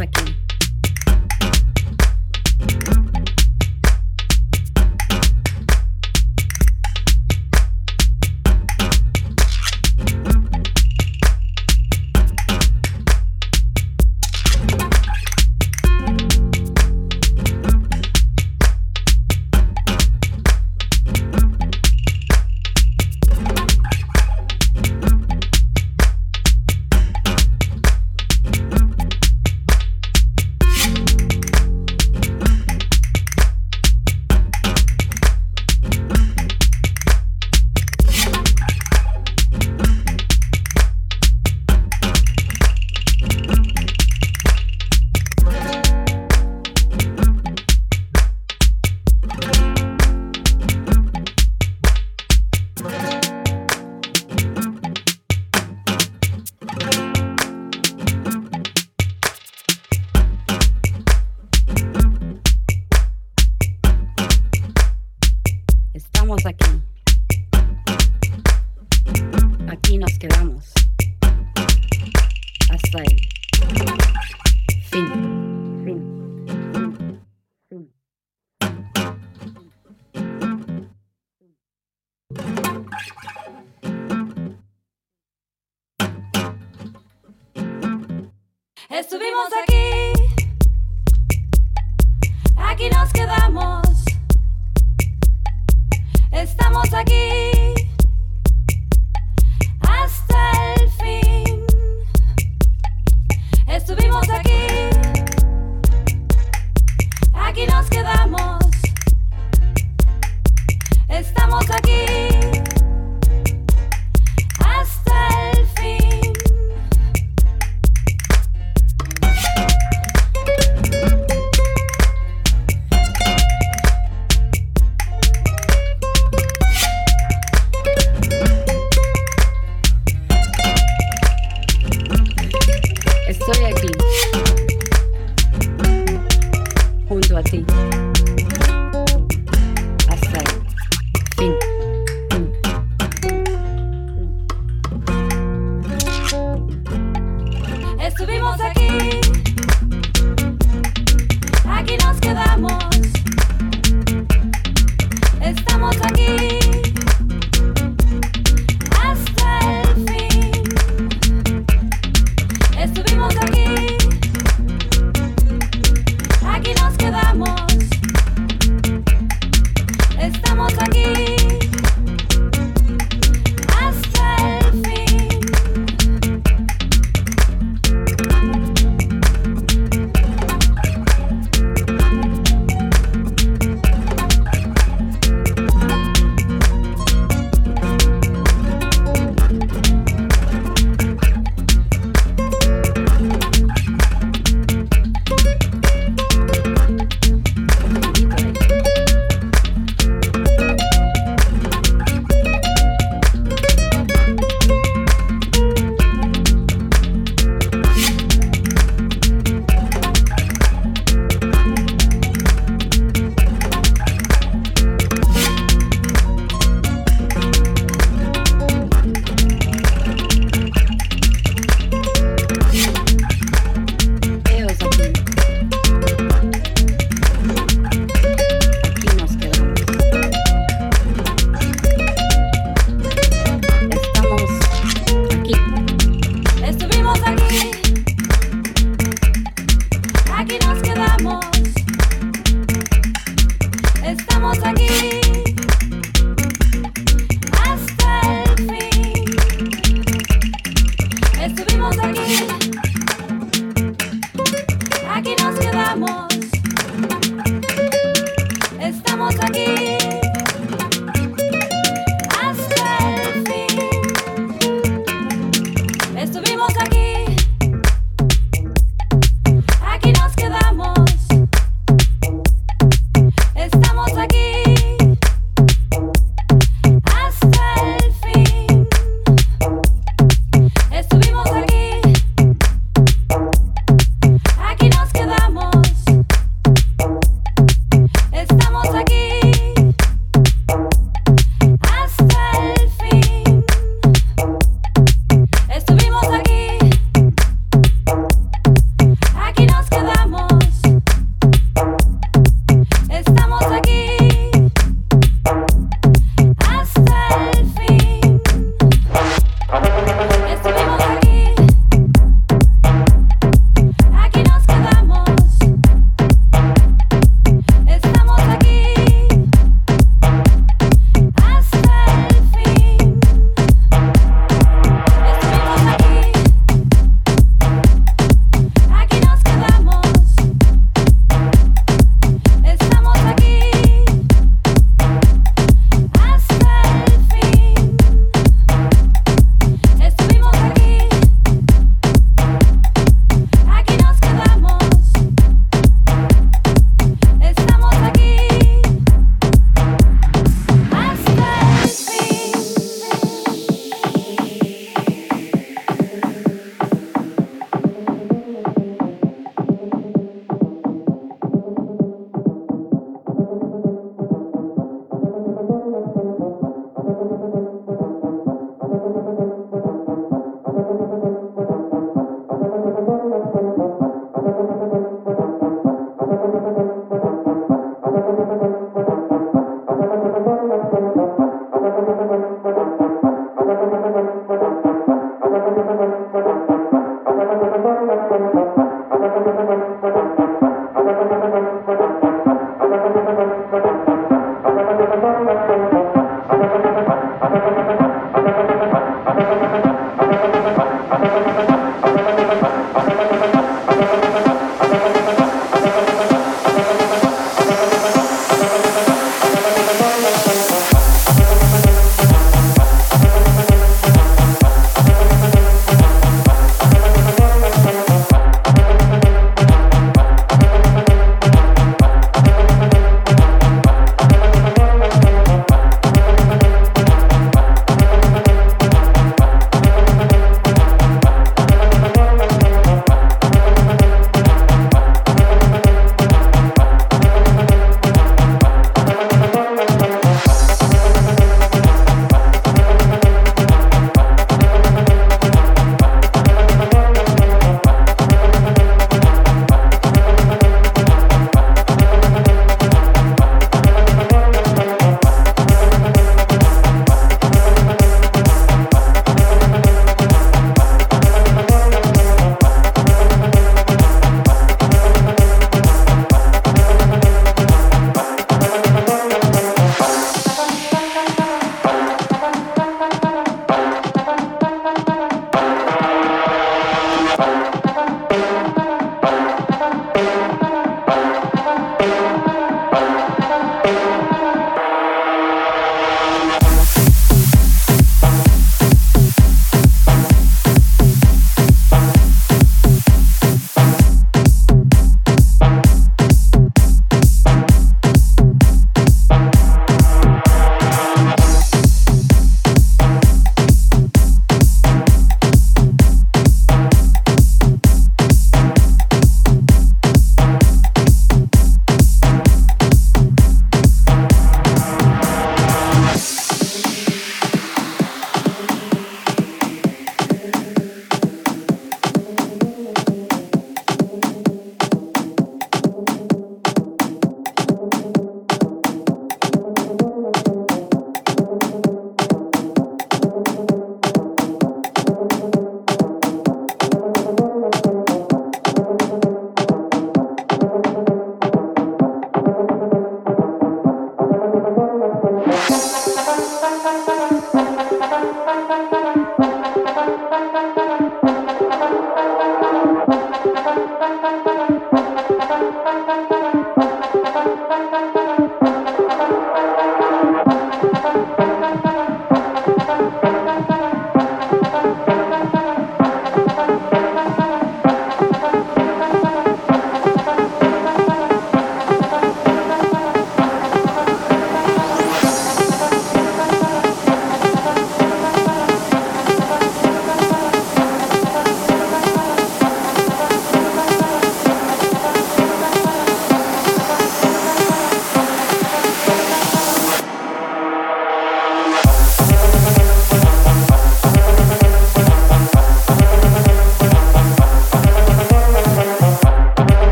aquí.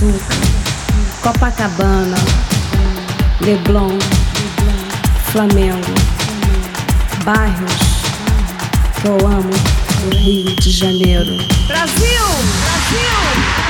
Açúcar, Copacabana, Leblon, Flamengo, bairros que eu amo do Rio de Janeiro. Brasil! Brasil!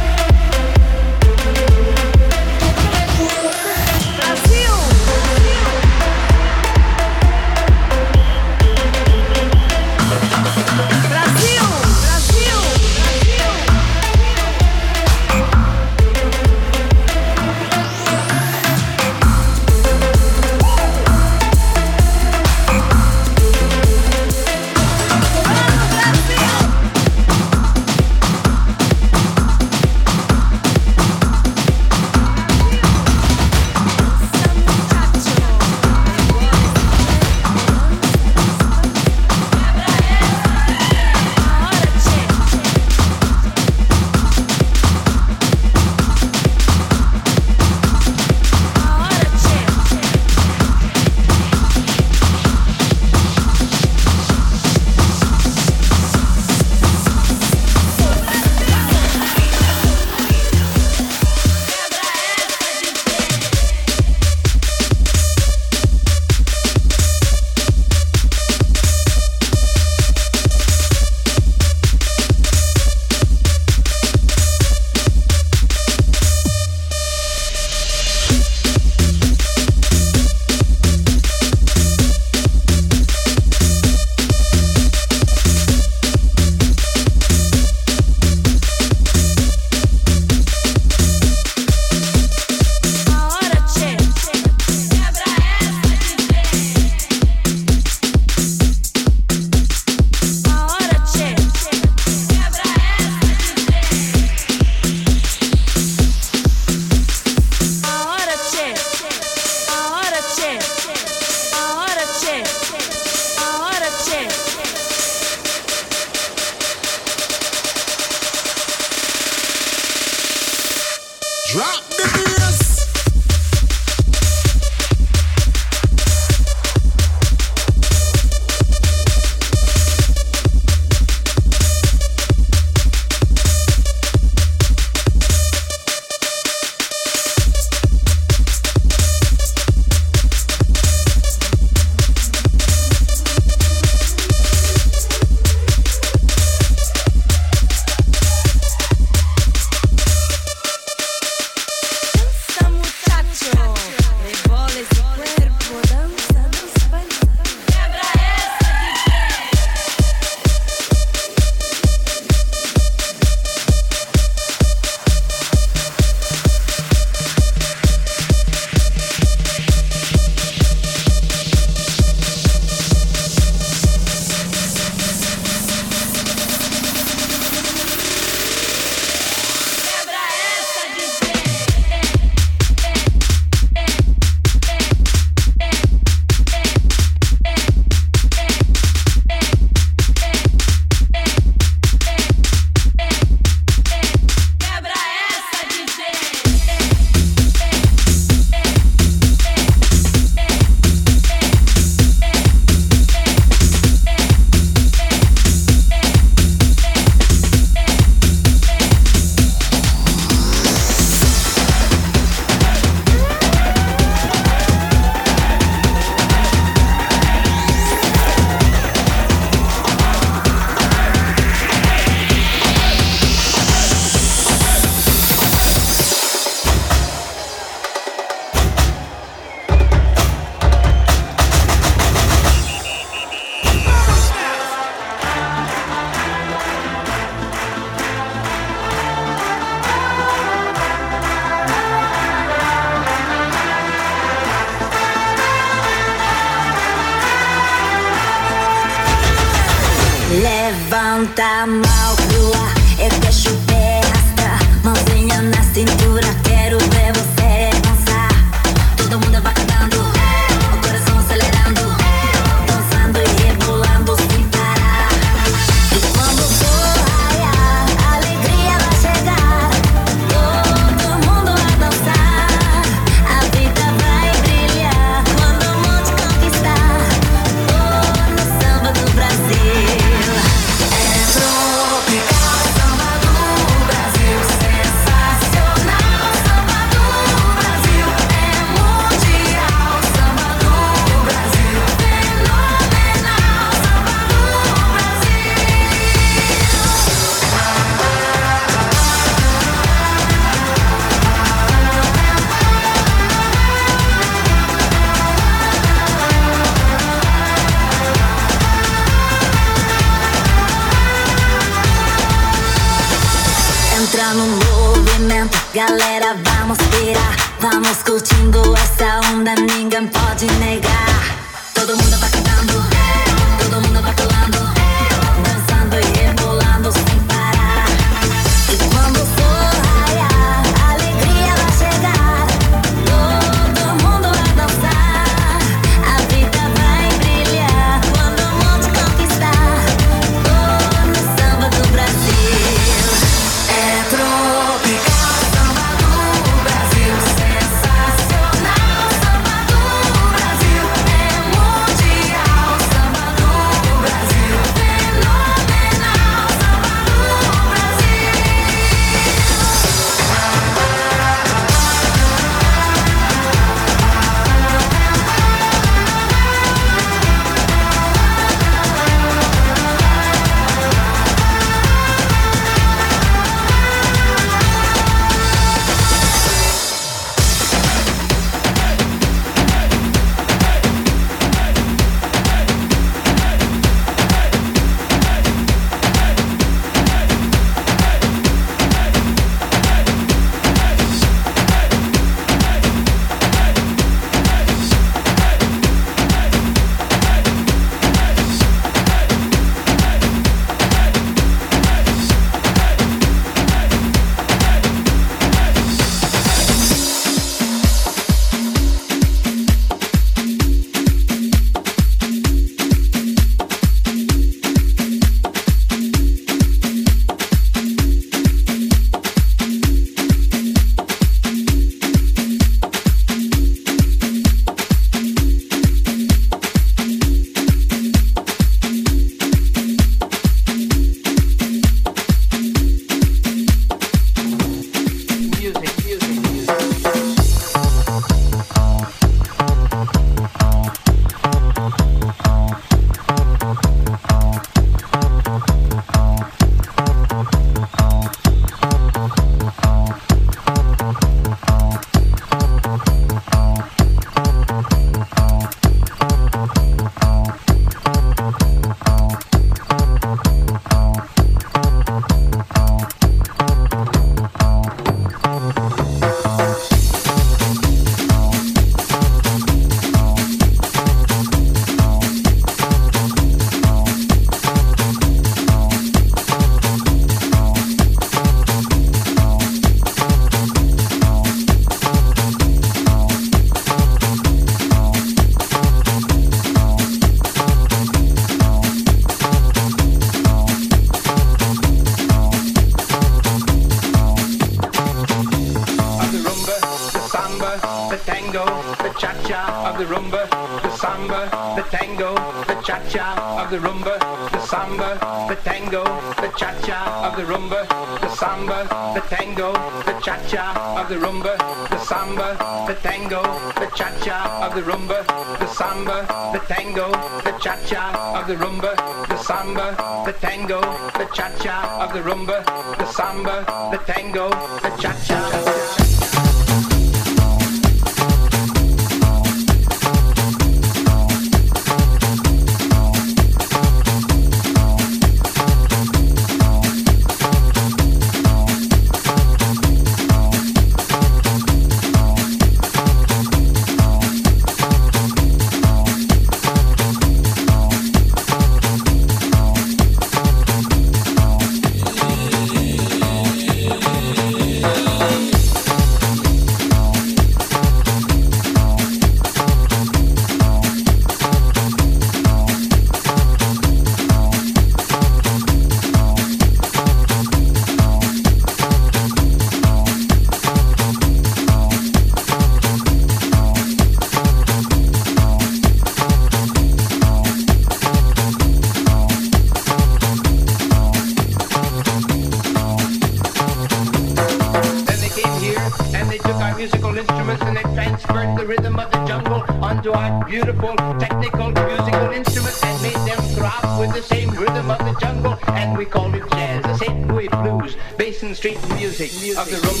Beautiful technical musical instruments and made them throb with the same rhythm of the jungle. And we called it jazz, the St. Louis blues, Basin Street music, music of the rumba,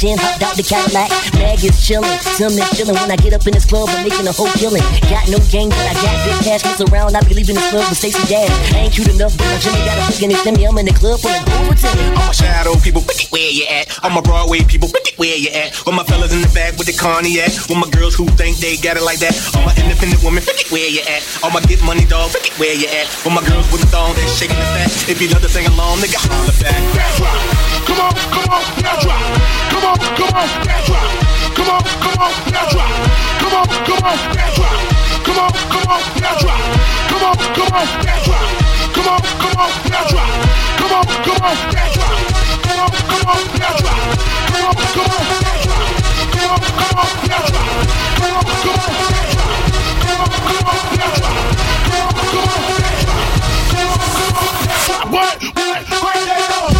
gin, hopped out the Cadillac. Mag is chillin', some is when I get up in this club. I'm making a whole killing. Got no gang, but I got big cash. Mess around, I be leaving this club with Stacey Dash. Ain't cute enough, but my Jimmy got a and extend me. I'm in the club pulling over to me. All my shadow people, where you at? All my Broadway people, where you at? All my fellas in the back with the cognac. All my girls who think they got it like that. All my independent women, where you at? All my get money dog, where you at? All my girls with the thong, they shaking the fat. If you love to sing along, nigga, holla back. Come on, come on, now drop. Come on, come on, now drop. Come on, come on, now drop. Come on, come on, now drop. Come on, come on, now drop. Come on, come on, now drop. Come on, come on, now drop. Come on, come on, now drop. Come on, come on, now drop. Come on, come on, now drop. Come on, come on, now drop. Come on, come on, now drop. Come on, come on, now drop. Come on, come on, now drop. Come on, come on, now drop. What? What? What?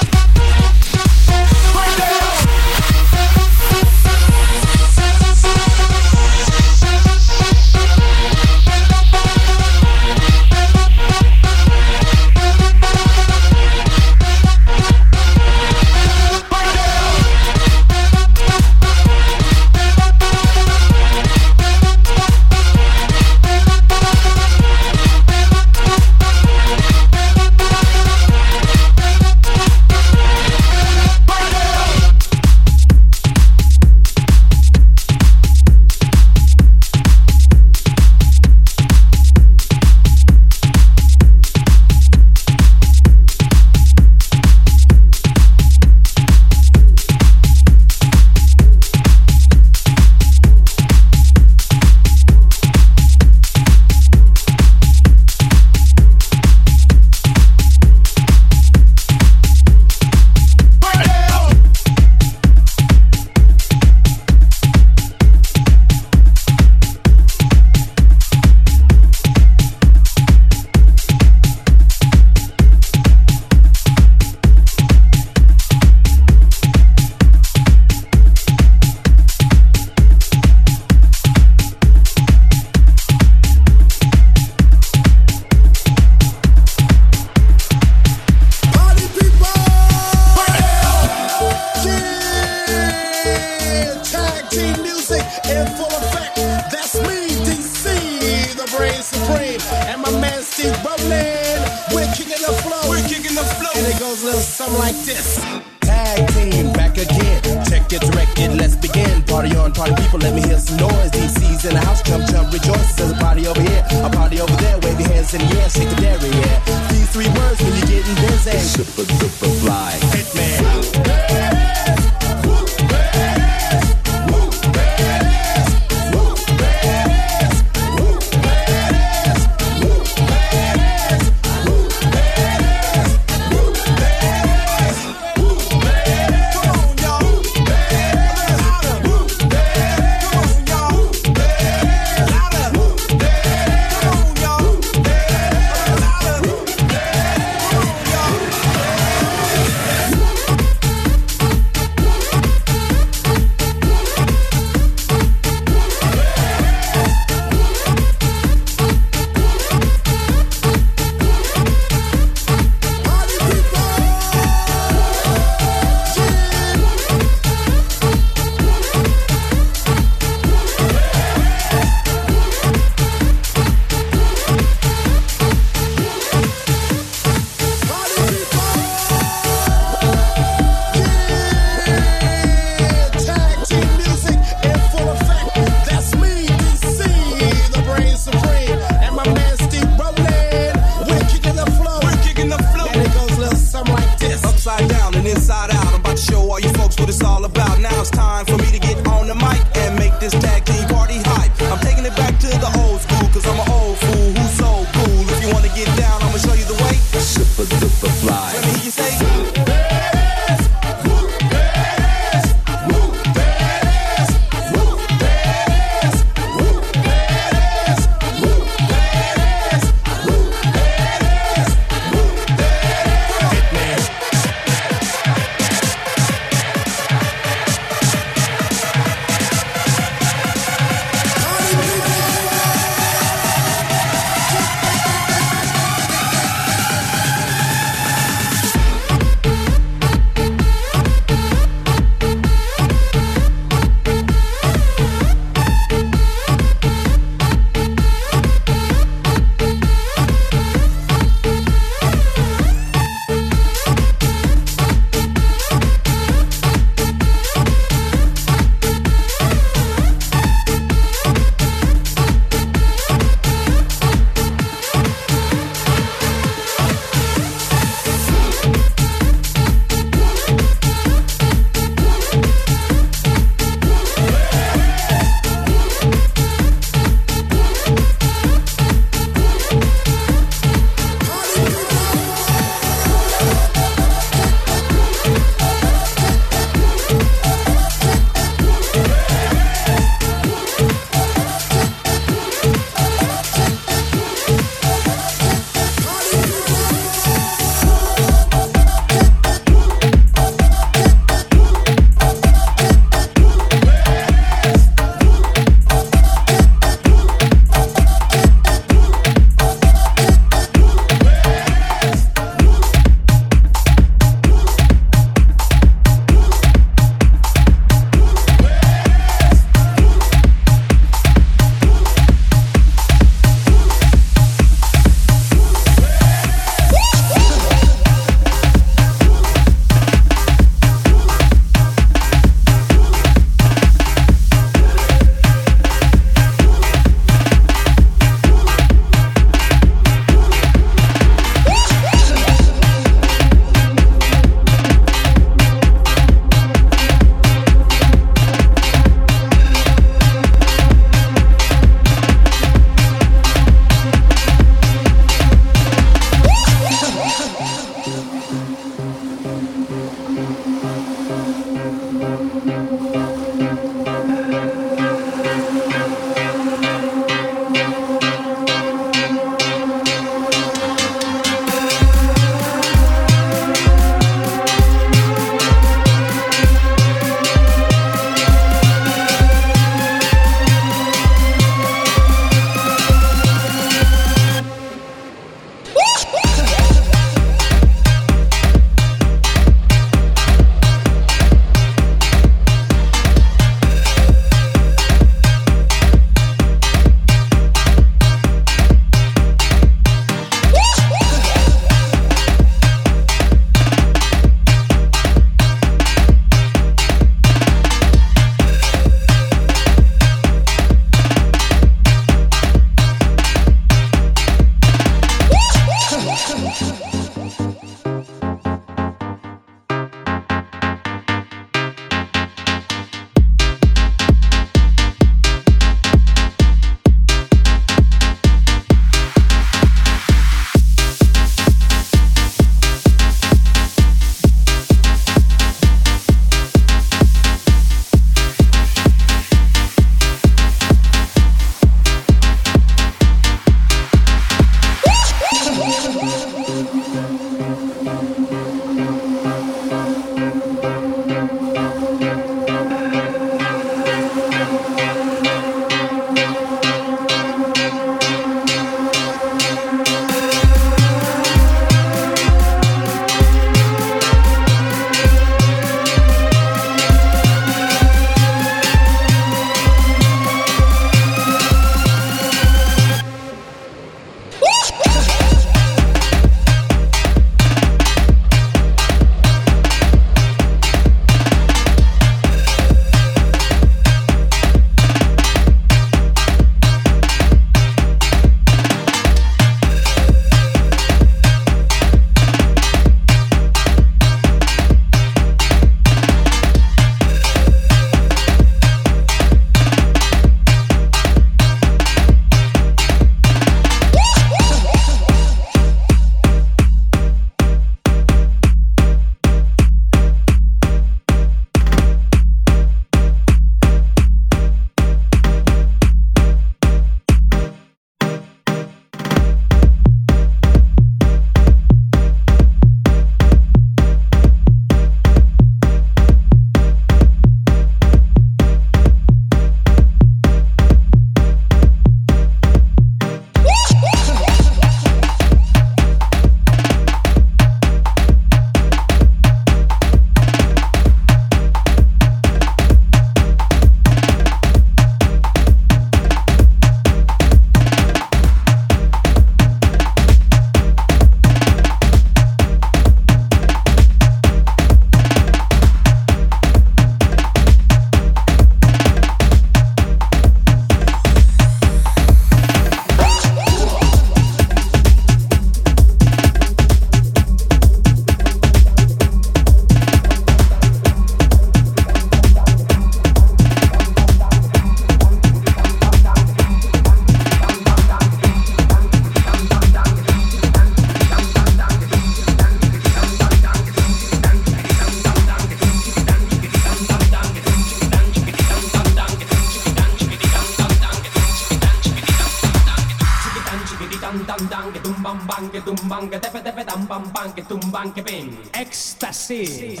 Tumbang, tepe tepe tam pam pam, que tumban que pim. Éxtasis.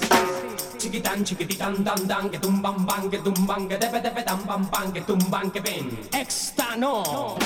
Chiquitan, chiquititan, dan dan, que tumban bang, que tumban, que tepe tepe tam pam pam, que tumban que pim. Éxtano.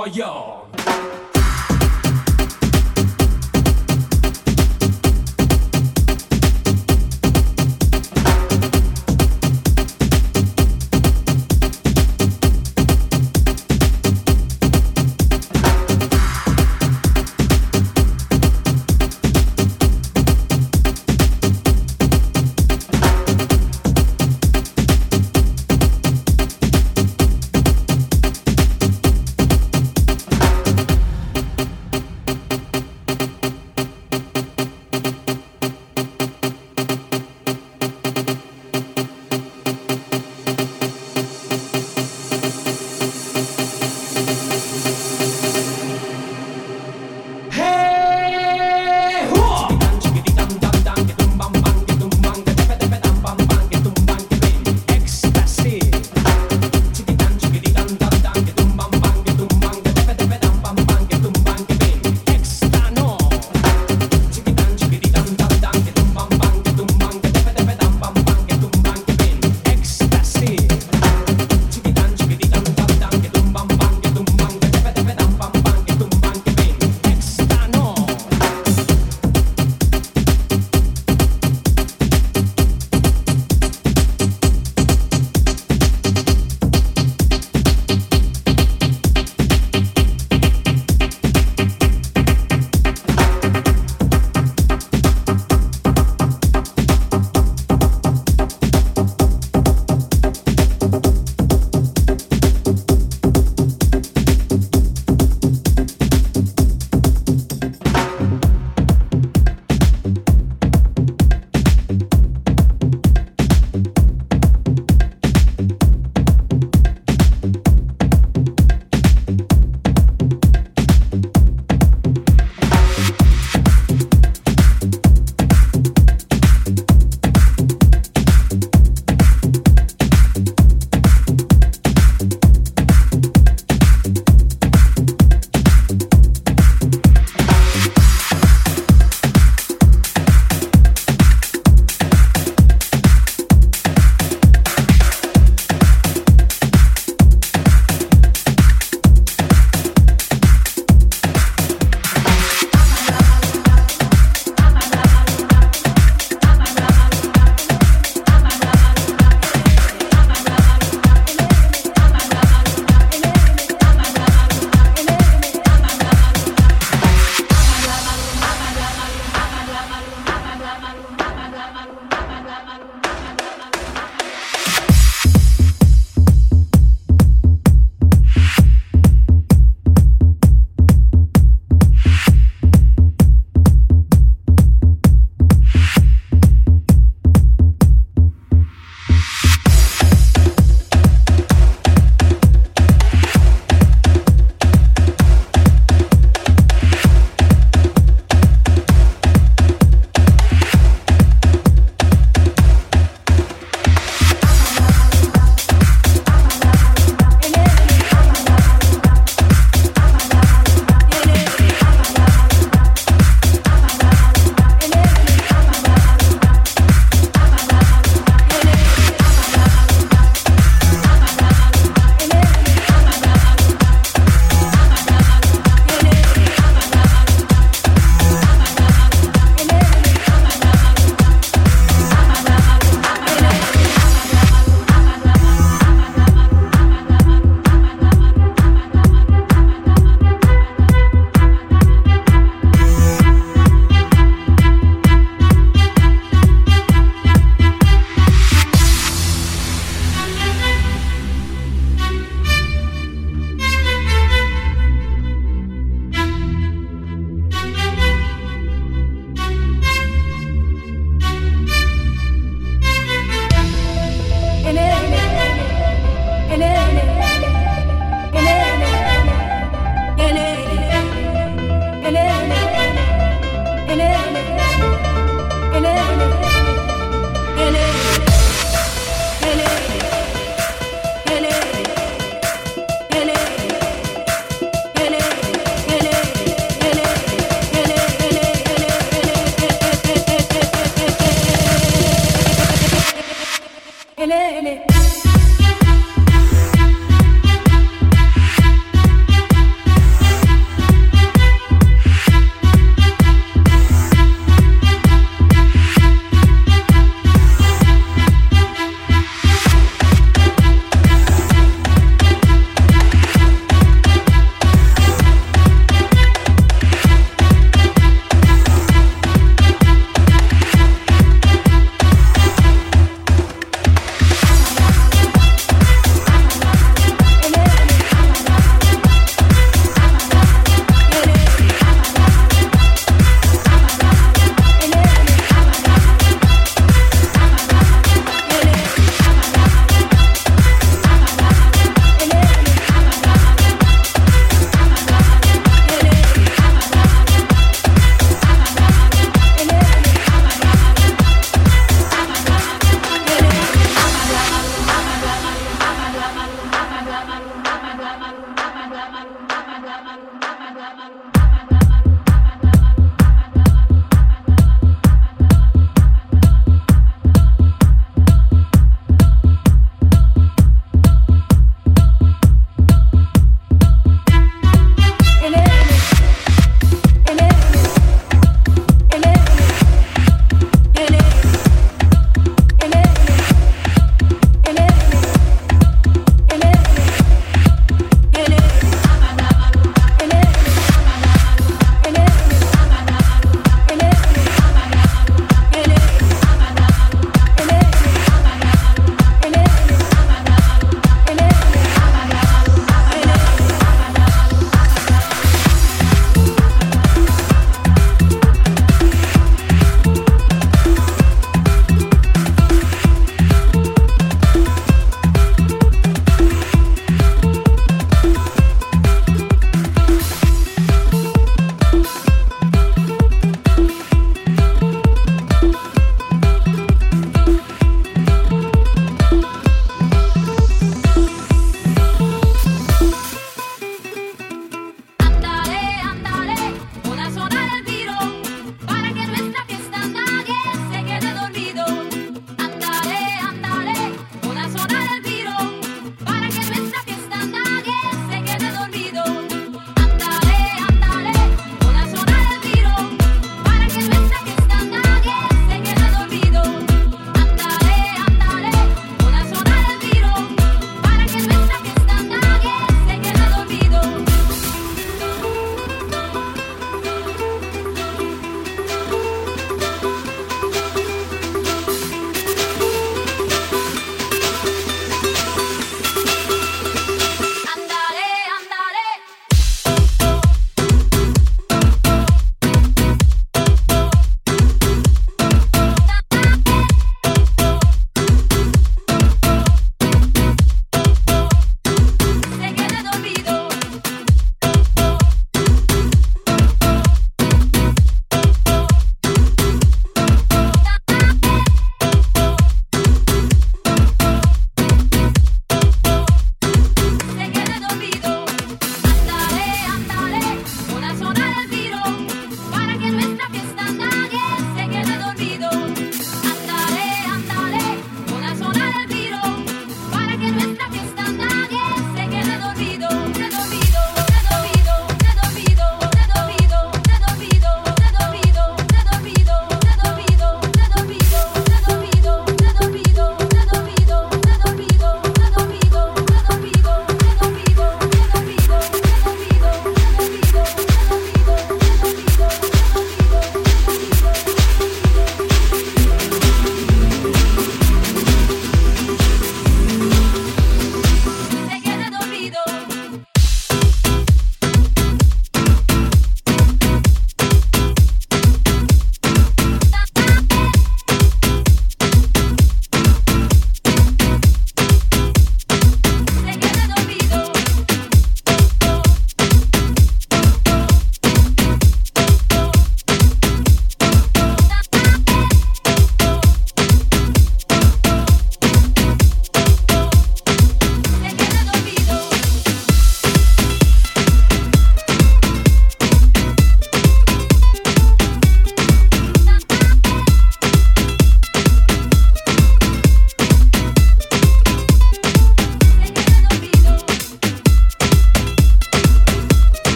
warrior.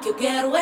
Que eu quero é